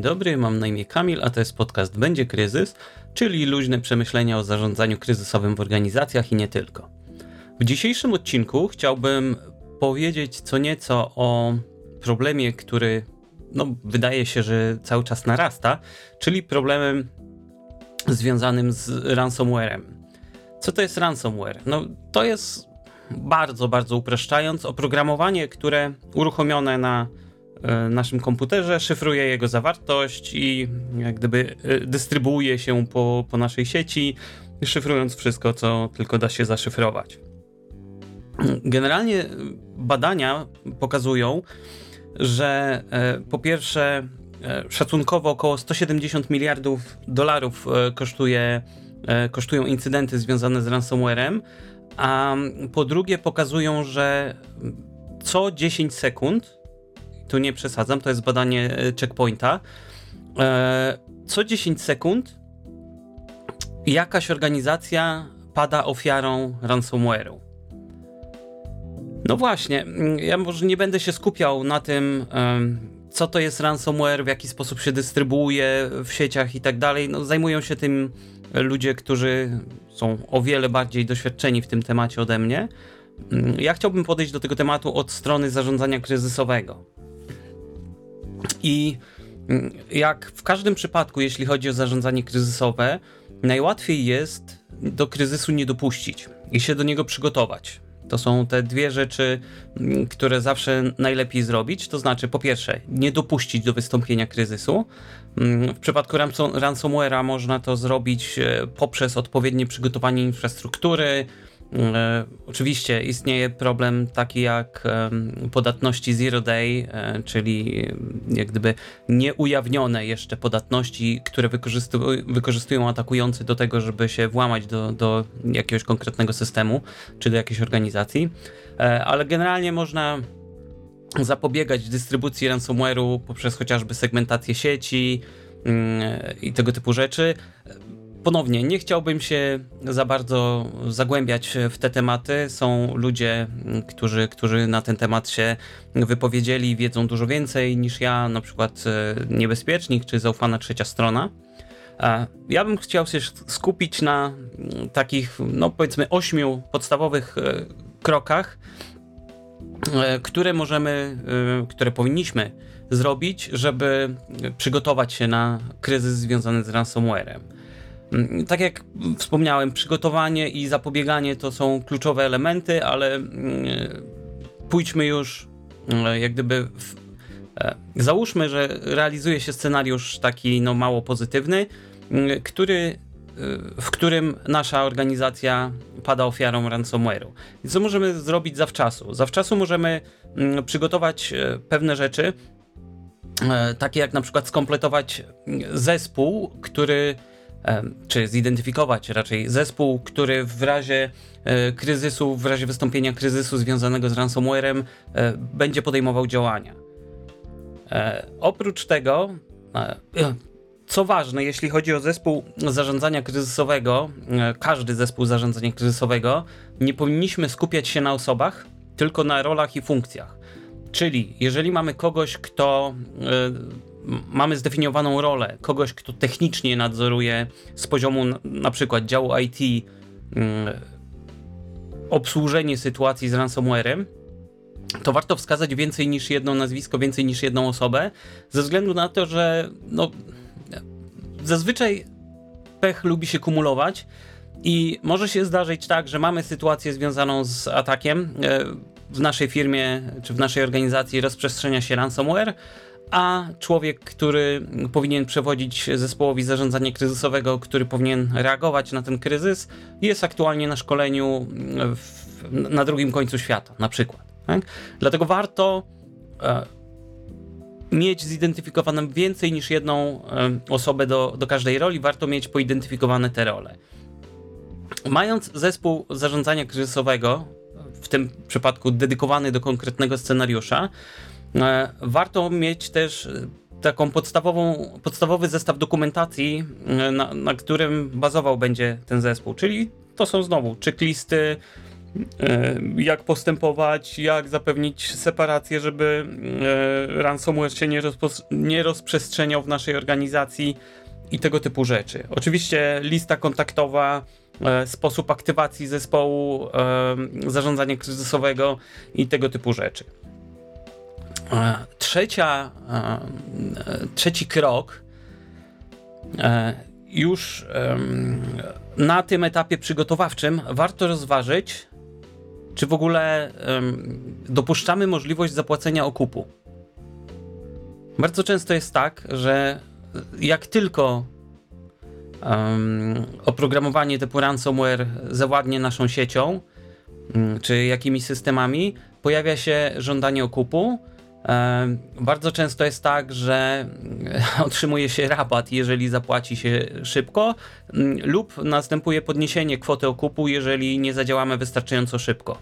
Dobry, mam na imię Kamil, a to jest podcast Będzie Kryzys, czyli luźne przemyślenia o zarządzaniu kryzysowym w organizacjach i nie tylko. W dzisiejszym odcinku chciałbym powiedzieć co nieco o problemie, który no, wydaje się, że cały czas narasta, czyli problemem związanym z ransomwarem. Co to jest ransomware? No, to jest bardzo, bardzo upraszczając oprogramowanie, które uruchomione na naszym komputerze, szyfruje jego zawartość i jak gdyby e, dystrybuuje się po, po naszej sieci, szyfrując wszystko, co tylko da się zaszyfrować. Generalnie badania pokazują, że e, po pierwsze szacunkowo około 170 miliardów dolarów kosztuje, kosztują incydenty związane z ransomwarem, a po drugie pokazują, że co 10 sekund tu nie przesadzam, to jest badanie e, checkpointa. E, co 10 sekund jakaś organizacja pada ofiarą ransomware'u. No właśnie, mm, ja może nie będę się skupiał na tym, co to jest ransomware, w jaki sposób się dystrybuuje w sieciach i tak dalej. No, zajmują się tym ludzie, którzy są o wiele bardziej doświadczeni w tym temacie ode mnie. Mm, ja chciałbym podejść do tego tematu od strony zarządzania kryzysowego. I mm, jak w każdym przypadku, jeśli chodzi o zarządzanie kryzysowe, najłatwiej jest do kryzysu nie dopuścić i się do niego przygotować. To są te dwie rzeczy, mm, które zawsze najlepiej zrobić. To znaczy, po pierwsze, nie dopuścić do wystąpienia kryzysu. Mm, w przypadku ransomware'a można to zrobić e, poprzez odpowiednie przygotowanie infrastruktury, oczywiście istnieje problem taki jak podatności zero day, e, czyli jak gdyby nieujawnione jeszcze podatności, które wykorzystują atakujący do tego, żeby się włamać do, do jakiegoś konkretnego systemu czy do jakiejś organizacji. E, ale generalnie można zapobiegać dystrybucji ransomware'u poprzez chociażby segmentację sieci mm, i tego typu rzeczy ponownie, nie chciałbym się za bardzo zagłębiać w te tematy. Są ludzie, którzy, którzy na ten temat się wypowiedzieli, wiedzą dużo więcej niż ja, na przykład e, Niebezpiecznik czy Zaufana Trzecia Strona. Ja bym chciał się skupić na takich, no powiedzmy, ośmiu podstawowych e, krokach, e, które możemy, które powinniśmy zrobić, żeby przygotować się na kryzys związany z ransomwarem. Mm, tak jak wspomniałem, przygotowanie i zapobieganie to są kluczowe elementy, ale mm, pójdźmy już mm, jak gdyby. W, e, załóżmy, że realizuje się scenariusz taki no, mało pozytywny, który, e, w którym nasza organizacja pada ofiarą ransomware'u. Co możemy zrobić zawczasu? Zawczasu możemy przygotować e, pewne rzeczy, takie jak na przykład skompletować zespół, który czy zidentyfikować raczej zespół, który w razie e, kryzysu, w razie wystąpienia kryzysu związanego z ransomwarem e, będzie podejmował działania. E, oprócz tego, co ważne, jeśli chodzi o zespół zarządzania kryzysowego, każdy zespół zarządzania kryzysowego, nie powinniśmy skupiać się na osobach, tylko na rolach i funkcjach. Czyli jeżeli mamy kogoś, kto mamy zdefiniowaną rolę kogoś, kto technicznie nadzoruje z poziomu na przykład działu IT mm, obsłużenie sytuacji z ransomwarem, to warto wskazać więcej niż jedno nazwisko, więcej niż jedną osobę, ze względu na to, że no, zazwyczaj pech lubi się kumulować i może się zdarzyć tak, że mamy sytuację związaną z atakiem. E, w naszej firmie czy w naszej organizacji rozprzestrzenia się ransomware, a człowiek, który powinien przewodzić zespołowi zarządzania kryzysowego, który powinien reagować na ten kryzys, jest aktualnie na szkoleniu w, na drugim końcu świata, na przykład. Tak? Dlatego warto e, mieć zidentyfikowaną więcej niż jedną e, osobę do, do każdej roli, warto mieć poidentyfikowane te role. Mając zespół zarządzania kryzysowego, w tym przypadku dedykowany do konkretnego scenariusza, warto mieć też e, taką podstawową, podstawowy zestaw dokumentacji, e, na, na którym bazował będzie ten zespół, czyli to są znowu checklisty, jak postępować, jak zapewnić separację, żeby ransomware się nie, nie rozprzestrzeniał w naszej organizacji i tego typu rzeczy. Oczywiście lista kontaktowa, sposób aktywacji zespołu, zarządzania kryzysowego i tego typu rzeczy. Trzecia, trzeci krok już na tym etapie przygotowawczym warto rozważyć, czy w ogóle dopuszczamy możliwość zapłacenia okupu. Bardzo często jest tak, że jak tylko um, oprogramowanie typu ransomware zawładnie naszą siecią, um, czy jakimiś systemami, pojawia się żądanie okupu, bardzo często jest tak, że otrzymuje się rabat, jeżeli zapłaci się szybko, mm, lub następuje podniesienie kwoty okupu, jeżeli nie zadziałamy wystarczająco szybko.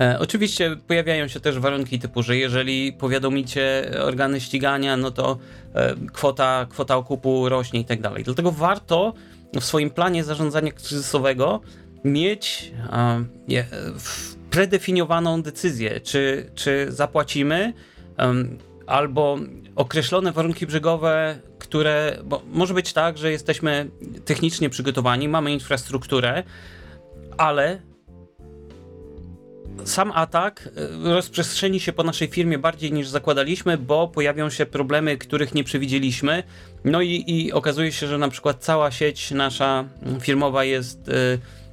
E, oczywiście pojawiają się też warunki typu, że jeżeli powiadomicie organy ścigania, no to e, kwota, kwota okupu rośnie i tak dalej. Dlatego warto w swoim planie zarządzania kryzysowego mieć e, w predefiniowaną decyzję, czy, czy zapłacimy, um, albo określone warunki brzegowe, które. Bo może być tak, że jesteśmy technicznie przygotowani, mamy infrastrukturę, ale sam atak e, rozprzestrzeni się po naszej firmie bardziej niż zakładaliśmy, bo pojawią się problemy, których nie przewidzieliśmy. No i, i okazuje się, że na przykład cała sieć nasza firmowa jest. Yy,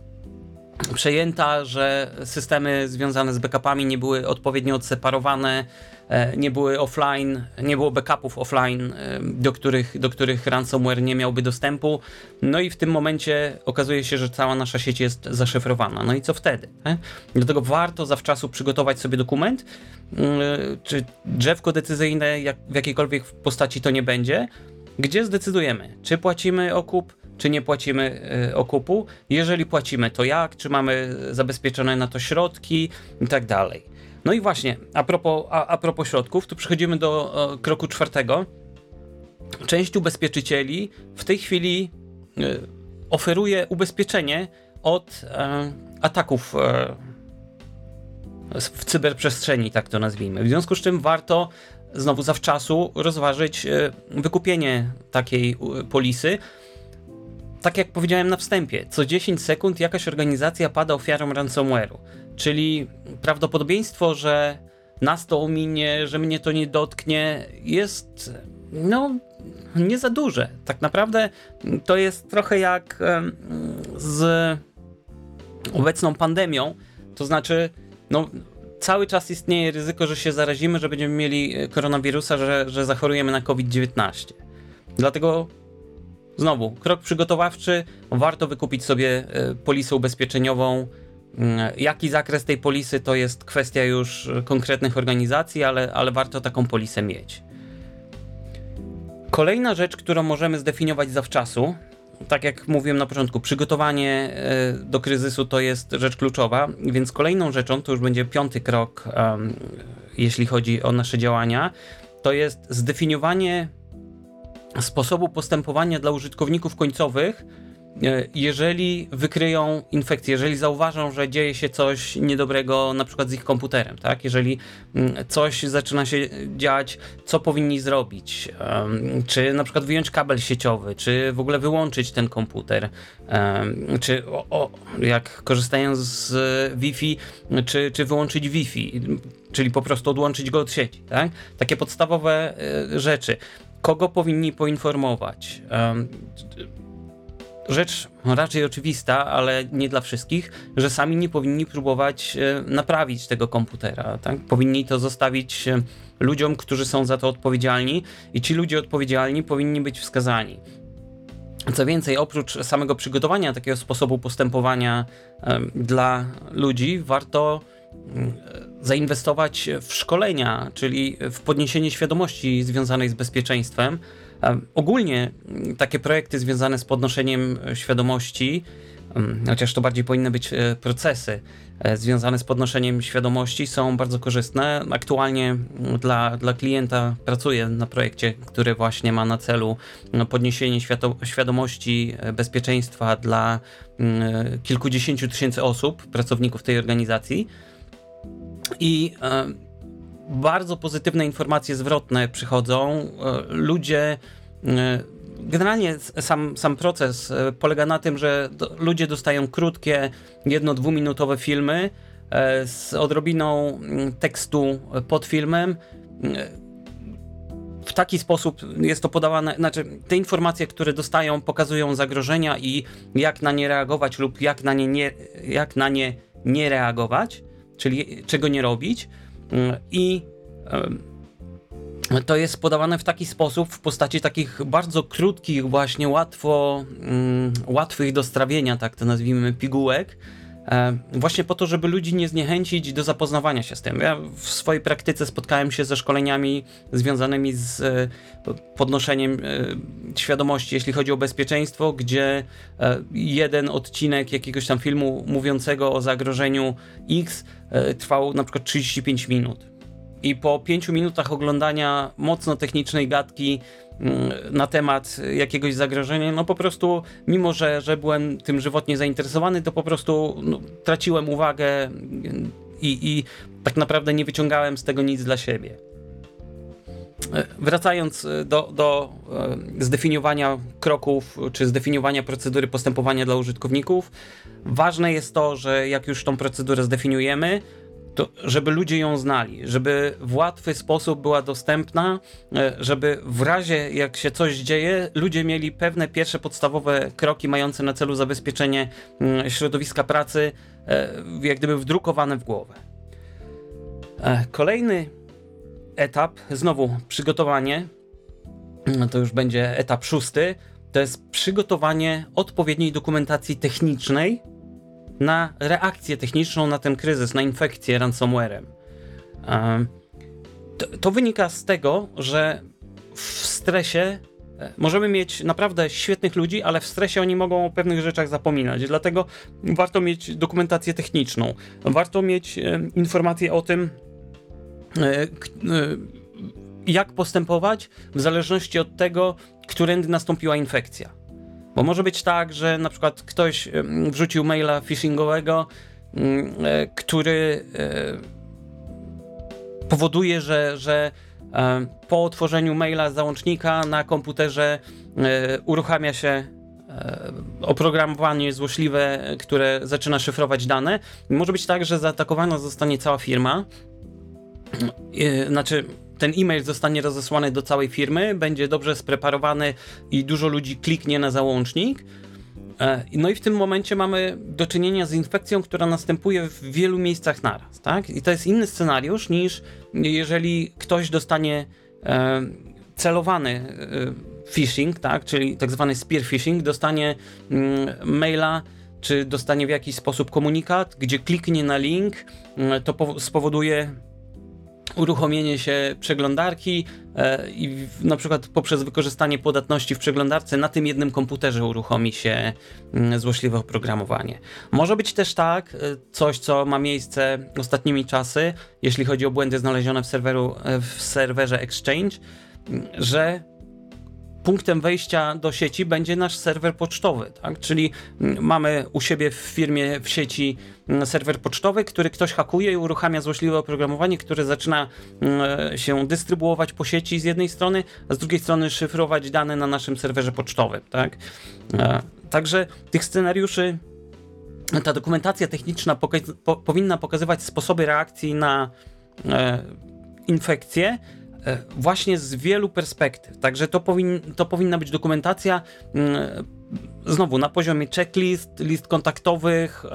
przejęta, że systemy związane z backupami nie były odpowiednio odseparowane, e, nie były offline, nie było backupów offline, e, do których, do których ransomware nie miałby dostępu. No i w tym momencie okazuje się, że cała nasza sieć jest zaszyfrowana. No i co wtedy? Dlatego warto zawczasu przygotować sobie dokument, mm, e, czy drzewko decyzyjne jak, w jakiejkolwiek postaci to nie będzie, gdzie zdecydujemy, czy płacimy okup, czy nie płacimy e, okupu. Jeżeli płacimy, to jak, czy mamy zabezpieczone na to środki i tak dalej. No i właśnie, a propos, a, a propos środków, tu przechodzimy do o, kroku czwartego. Część ubezpieczycieli w tej chwili y, oferuje ubezpieczenie od e, ataków e, w cyberprzestrzeni, tak to nazwijmy. W związku z czym warto znowu zawczasu rozważyć wykupienie takiej polisy, tak jak powiedziałem na wstępie, co 10 sekund jakaś organizacja pada ofiarą ransomware'u. Czyli prawdopodobieństwo, że nas to ominie, że mnie to nie dotknie, jest no nie za duże. Tak naprawdę to jest trochę jak z obecną pandemią, to znaczy no cały czas istnieje ryzyko, że się zarazimy, że będziemy mieli koronawirusa, że, że zachorujemy na COVID-19. Dlatego Znowu, krok przygotowawczy, warto wykupić sobie e, polisę ubezpieczeniową. Mm, jaki zakres tej polisy to jest kwestia już konkretnych organizacji, ale, ale warto taką polisę mieć. Kolejna rzecz, którą możemy zdefiniować zawczasu, tak jak mówiłem na początku, przygotowanie e, do kryzysu to jest rzecz kluczowa, więc kolejną rzeczą, to już będzie piąty krok, jeśli chodzi o nasze działania, to jest zdefiniowanie sposobu postępowania dla użytkowników końcowych, e, jeżeli wykryją infekcję, jeżeli zauważą, że dzieje się coś niedobrego na przykład z ich komputerem, tak? Jeżeli mm, coś zaczyna się dziać, co powinni zrobić? Czy na przykład wyjąć kabel sieciowy, czy w ogóle wyłączyć ten komputer, czy o, o, jak korzystają z Wi-Fi, czy, czy wyłączyć Wi-Fi, czyli po prostu odłączyć go od sieci, tak? Takie podstawowe e, rzeczy kogo powinni poinformować. Rzecz raczej oczywista, ale nie dla wszystkich, że sami nie powinni próbować e, naprawić tego komputera. Tak? Powinni to zostawić e, ludziom, którzy są za to odpowiedzialni, i ci ludzie odpowiedzialni powinni być wskazani. Co więcej, oprócz samego przygotowania takiego sposobu postępowania dla ludzi, warto zainwestować w szkolenia, czyli w podniesienie świadomości związanej z bezpieczeństwem. Ogólnie takie projekty związane z podnoszeniem świadomości mm, chociaż to bardziej powinny być e, procesy e, związane z podnoszeniem świadomości, są bardzo korzystne. Aktualnie mm, dla, dla klienta pracuję na projekcie, który właśnie ma na celu no, podniesienie świadomości bezpieczeństwa dla mm, kilkudziesięciu tysięcy osób, pracowników tej organizacji. I bardzo pozytywne informacje zwrotne przychodzą. Ludzie generalnie sam, sam proces e, polega na tym, że do, ludzie dostają krótkie, jedno-dwuminutowe filmy e, z odrobiną mm, tekstu pod filmem. E, w taki sposób jest to podawane, znaczy te informacje, które dostają, pokazują zagrożenia i jak na nie reagować lub jak na nie nie, jak na nie nie reagować, czyli czego nie robić. Mm, I to jest podawane w taki sposób, w postaci takich bardzo krótkich, właśnie łatwo, mm, łatwych do strawienia, tak to nazwijmy, pigułek, właśnie po to, żeby ludzi nie zniechęcić do zapoznawania się z tym. Ja w swojej praktyce spotkałem się ze szkoleniami związanymi z e, podnoszeniem e, świadomości, jeśli chodzi o bezpieczeństwo, gdzie e, jeden odcinek jakiegoś tam filmu mówiącego o zagrożeniu X e, trwał na przykład 35 minut i po pięciu minutach oglądania mocno technicznej gadki na temat jakiegoś zagrożenia, no po prostu, mimo że, że byłem tym żywotnie zainteresowany, to po prostu no, traciłem uwagę i, i tak naprawdę nie wyciągałem z tego nic dla siebie. E, wracając do, do e, zdefiniowania kroków, czy zdefiniowania procedury postępowania dla użytkowników, ważne jest to, że jak już tą procedurę zdefiniujemy, to żeby ludzie ją znali, żeby w łatwy sposób była dostępna, e, żeby w razie jak się coś dzieje, ludzie mieli pewne pierwsze podstawowe kroki mające na celu zabezpieczenie mm, środowiska pracy, e, jak gdyby wdrukowane w głowę. E, kolejny etap, znowu przygotowanie, mm, to już będzie etap szósty, to jest przygotowanie odpowiedniej dokumentacji technicznej na reakcję techniczną na ten kryzys, na infekcję ransomwarem. To, to wynika z tego, że w stresie e, możemy mieć naprawdę świetnych ludzi, ale w stresie oni mogą o pewnych rzeczach zapominać. Dlatego warto mieć dokumentację techniczną, warto mieć e, informacje o tym, e, jak postępować w zależności od tego, którędy nastąpiła infekcja. Bo może być tak, że na przykład ktoś wrzucił maila phishingowego, e, który e, powoduje, że, że e, po otworzeniu maila z załącznika na komputerze uruchamia się oprogramowanie złośliwe, które zaczyna szyfrować dane. może być tak, że zaatakowana zostanie cała firma. Znaczy, ten e-mail zostanie rozesłany do całej firmy, będzie dobrze spreparowany i dużo ludzi kliknie na załącznik. E, no i w tym momencie mamy do czynienia z infekcją, która następuje w wielu miejscach naraz, tak? I to jest inny scenariusz niż jeżeli ktoś dostanie e, celowany e, phishing, tak? Czyli tak zwany spear phishing, dostanie mm, maila czy dostanie w jakiś sposób komunikat, gdzie kliknie na link, mm, to spowoduje uruchomienie się przeglądarki e, i na przykład poprzez wykorzystanie podatności w przeglądarce na tym jednym komputerze uruchomi się mm, złośliwe oprogramowanie. Może być też tak, e, coś co ma miejsce ostatnimi czasy, jeśli chodzi o błędy znalezione w, serweru, e, w serwerze Exchange, że punktem wejścia do sieci będzie nasz serwer pocztowy, tak? Czyli mm, mamy u siebie w firmie w sieci mm, serwer pocztowy, który ktoś hakuje i uruchamia złośliwe oprogramowanie, które zaczyna mm, się dystrybuować po sieci z jednej strony, a z drugiej strony szyfrować dane na naszym serwerze pocztowym, tak? E, także tych scenariuszy ta dokumentacja techniczna poka- po, powinna pokazywać sposoby reakcji na e, infekcje, właśnie z wielu perspektyw. Także to, powin, to powinna być dokumentacja mm, znowu na poziomie checklist, list kontaktowych,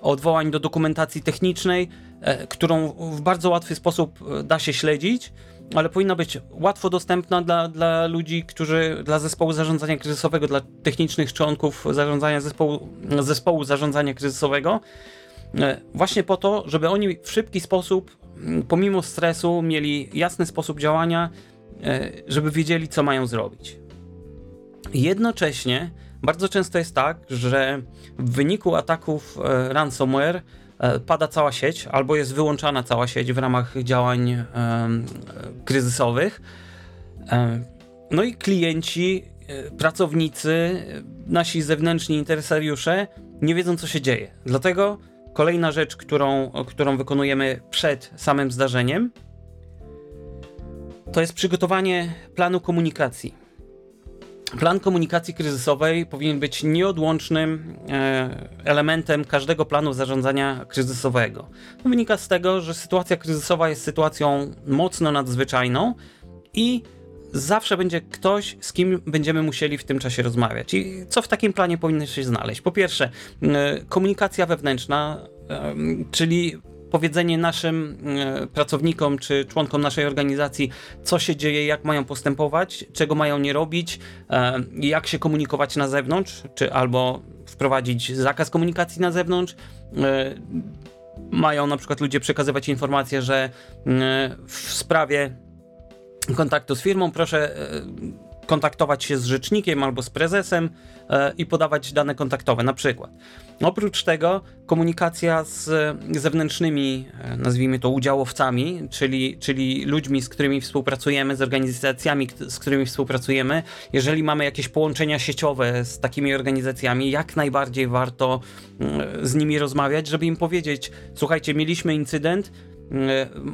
odwołań do dokumentacji technicznej, e, którą w bardzo łatwy sposób e, da się śledzić, ale powinna być łatwo dostępna dla, dla ludzi, którzy, dla zespołu zarządzania kryzysowego, dla technicznych członków zarządzania zespołu, zespołu zarządzania kryzysowego, właśnie po to, żeby oni w szybki sposób pomimo stresu mieli jasny sposób działania, e, żeby wiedzieli, co mają zrobić. Jednocześnie bardzo często jest tak, że w wyniku ataków e, ransomware e, pada cała sieć, albo jest wyłączana cała sieć w ramach działań kryzysowych. No i klienci, pracownicy, nasi zewnętrzni interesariusze nie wiedzą, co się dzieje. Dlatego kolejna rzecz, którą, którą wykonujemy przed samym zdarzeniem, to jest przygotowanie planu komunikacji. Plan komunikacji kryzysowej powinien być nieodłącznym e, elementem każdego planu zarządzania kryzysowego. Wynika z tego, że sytuacja kryzysowa jest sytuacją mocno nadzwyczajną i zawsze będzie ktoś, z kim będziemy musieli w tym czasie rozmawiać. I co w takim planie powinno się znaleźć? Po pierwsze, komunikacja wewnętrzna, czyli powiedzenie naszym pracownikom czy członkom naszej organizacji, co się dzieje, jak mają postępować, czego mają nie robić, jak się komunikować na zewnątrz, czy albo wprowadzić zakaz komunikacji na zewnątrz. Mają na przykład ludzie przekazywać informacje, że w sprawie kontaktu z firmą, proszę e, kontaktować się z rzecznikiem albo z prezesem e, i podawać dane kontaktowe, na przykład. Oprócz tego komunikacja z zewnętrznymi, e, nazwijmy to udziałowcami, czyli, czyli ludźmi, z którymi współpracujemy, z organizacjami, z którymi współpracujemy. Jeżeli mamy jakieś połączenia sieciowe z takimi organizacjami, jak najbardziej warto z nimi rozmawiać, żeby im powiedzieć: Słuchajcie, mieliśmy incydent,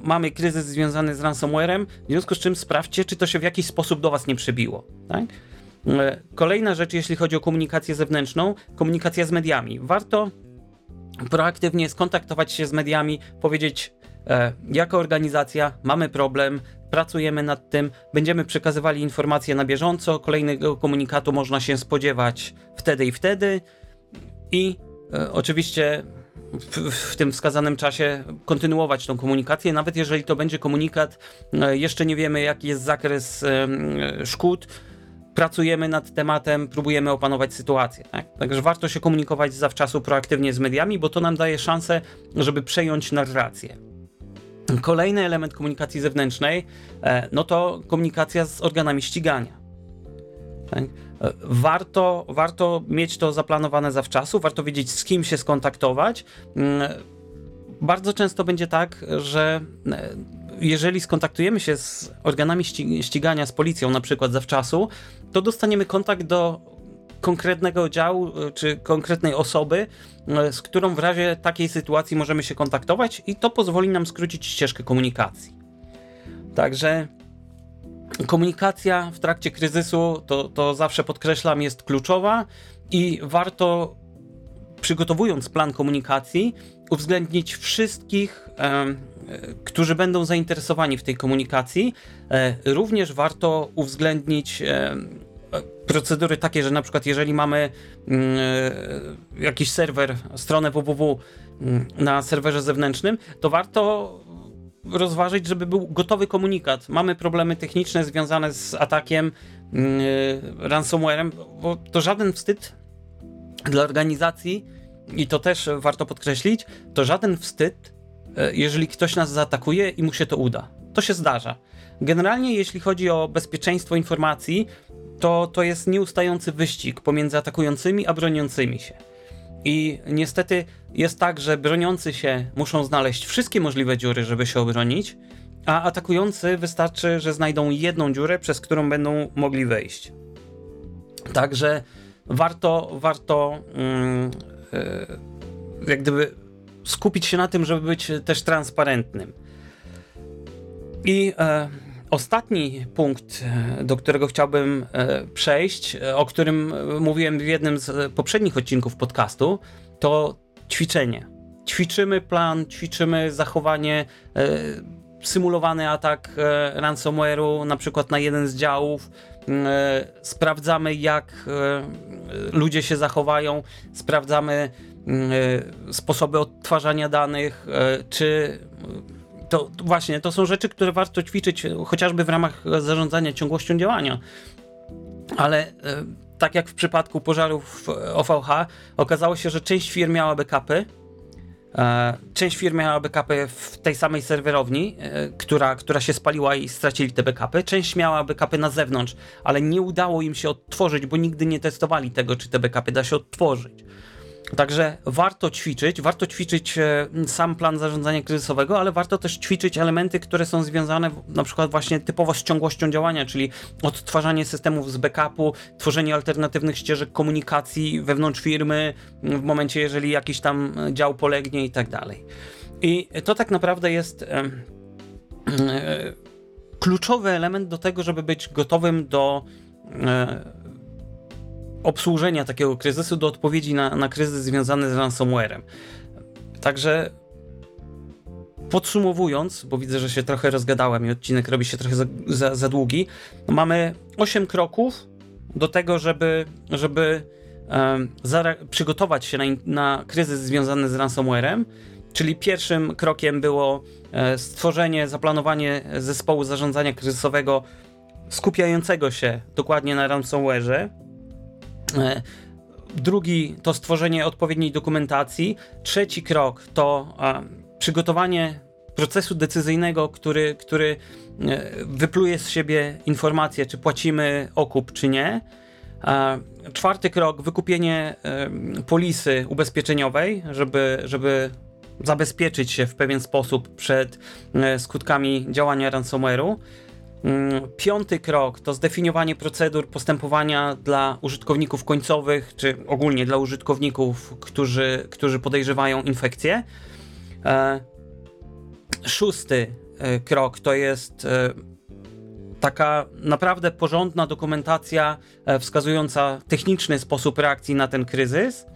mamy kryzys związany z ransomwarem, w związku z czym sprawdźcie, czy to się w jakiś sposób do Was nie przebiło. Tak? E, kolejna rzecz, jeśli chodzi o komunikację zewnętrzną, komunikacja z mediami. Warto proaktywnie skontaktować się z mediami, powiedzieć, e, jako organizacja mamy problem, pracujemy nad tym, będziemy przekazywali informacje na bieżąco, kolejnego komunikatu można się spodziewać wtedy i wtedy i e, oczywiście w, w, tym wskazanym czasie kontynuować tą komunikację, nawet jeżeli to będzie komunikat, e, jeszcze nie wiemy jaki jest zakres szkód, pracujemy nad tematem, próbujemy opanować sytuację. Tak? Także warto się komunikować zawczasu proaktywnie z mediami, bo to nam daje szansę, żeby przejąć narrację. Kolejny element komunikacji zewnętrznej, e, no to komunikacja z organami ścigania. Tak? Warto, warto mieć to zaplanowane zawczasu, warto wiedzieć z kim się skontaktować. Mm, bardzo często będzie tak, że e, jeżeli skontaktujemy się z organami ścigania, z policją na przykład zawczasu, to dostaniemy kontakt do konkretnego działu e, czy konkretnej osoby, e, z którą w razie takiej sytuacji możemy się kontaktować i to pozwoli nam skrócić ścieżkę komunikacji. Także komunikacja w trakcie kryzysu, to, to zawsze podkreślam, jest kluczowa i warto przygotowując plan komunikacji, uwzględnić wszystkich, e, którzy będą zainteresowani w tej komunikacji. E, również warto uwzględnić e, procedury takie, że na przykład jeżeli mamy mm, e, jakiś serwer, stronę www mm, na serwerze zewnętrznym, to warto rozważyć, żeby był gotowy komunikat. Mamy problemy techniczne związane z atakiem yy, ransomwarem, bo to żaden wstyd dla organizacji i to też warto podkreślić, to żaden wstyd, yy, jeżeli ktoś nas zaatakuje i mu się to uda. To się zdarza. Generalnie, jeśli chodzi o bezpieczeństwo informacji, to, to jest nieustający wyścig pomiędzy atakującymi a broniącymi się. I niestety jest tak, że broniący się muszą znaleźć wszystkie możliwe dziury, żeby się obronić, a atakujący wystarczy, że znajdą jedną dziurę, przez którą będą mogli wejść. Także warto, warto yy, jak gdyby skupić się na tym, żeby być też transparentnym. I yy, Ostatni punkt, e, do którego chciałbym e, przejść, e, o którym mówiłem w jednym z poprzednich odcinków podcastu, to ćwiczenie. Ćwiczymy plan, ćwiczymy zachowanie, symulowany atak ransomware'u, na przykład na jeden z działów. Sprawdzamy, jak ludzie się zachowają, sprawdzamy sposoby odtwarzania danych, czy to właśnie, to są rzeczy, które warto ćwiczyć chociażby w ramach zarządzania ciągłością działania. Ale e, tak jak w przypadku pożarów OVH, okazało się, że część firm miała backupy, E, część firm miała backupy w tej samej serwerowni, e, która, która się spaliła i stracili te backupy. Część miała backupy na zewnątrz, ale nie udało im się odtworzyć, bo nigdy nie testowali tego, czy te backupy da się odtworzyć. Także warto ćwiczyć, warto ćwiczyć e, sam plan zarządzania kryzysowego, ale warto też ćwiczyć elementy, które są związane na przykład właśnie typowo z ciągłością działania, czyli odtwarzanie systemów z backupu, tworzenie alternatywnych ścieżek komunikacji wewnątrz firmy w momencie, jeżeli jakiś tam dział polegnie i tak dalej. I to tak naprawdę jest e, e, kluczowy element do tego, żeby być gotowym do obsłużenia takiego kryzysu do odpowiedzi na, na kryzys związany z ransomwarem. Także podsumowując, bo widzę, że się trochę rozgadałem i odcinek robi się trochę za, za, za długi, mamy 8 kroków do tego, żeby, żeby przygotować się na, na kryzys związany z ransomwarem. Czyli pierwszym krokiem było e, stworzenie, zaplanowanie zespołu zarządzania kryzysowego skupiającego się dokładnie na ransomwareze, drugi to stworzenie odpowiedniej dokumentacji. Trzeci krok to przygotowanie procesu decyzyjnego, który, który e, wypluje z siebie informację, czy płacimy okup, czy nie. Czwarty krok, wykupienie e, polisy ubezpieczeniowej, żeby, żeby zabezpieczyć się w pewien sposób przed skutkami działania ransomware'u. Mm, piąty krok to zdefiniowanie procedur postępowania dla użytkowników końcowych, czy ogólnie dla użytkowników, którzy, którzy podejrzewają infekcję. E, szósty e, krok to jest e, taka naprawdę porządna dokumentacja wskazująca techniczny sposób reakcji na ten kryzys.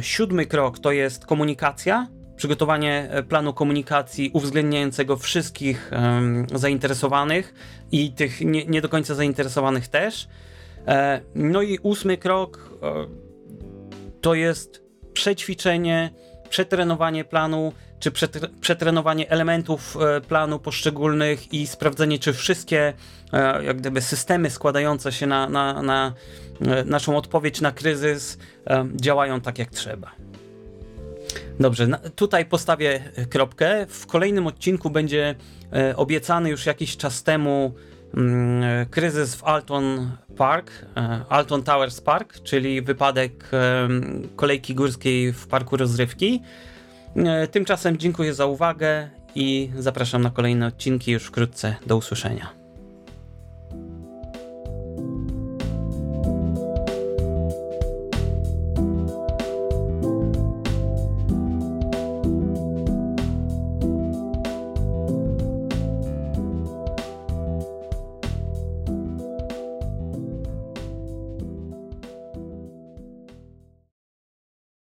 Siódmy krok to jest komunikacja, przygotowanie e, planu komunikacji uwzględniającego wszystkich zainteresowanych i tych nie, nie, do końca zainteresowanych też. E, no i ósmy krok e, to jest przećwiczenie, przetrenowanie planu, czy przetrenowanie elementów planu poszczególnych i sprawdzenie, czy wszystkie jak gdyby systemy składające się na, na, na naszą odpowiedź na kryzys działają tak jak trzeba. Dobrze, tutaj postawię kropkę. W kolejnym odcinku będzie e, obiecany już jakiś czas temu mm, kryzys w Alton Park, e, Alton Towers Park, czyli wypadek e, kolejki górskiej w parku rozrywki. Tymczasem dziękuję za uwagę i zapraszam na kolejne odcinki już wkrótce. Do usłyszenia.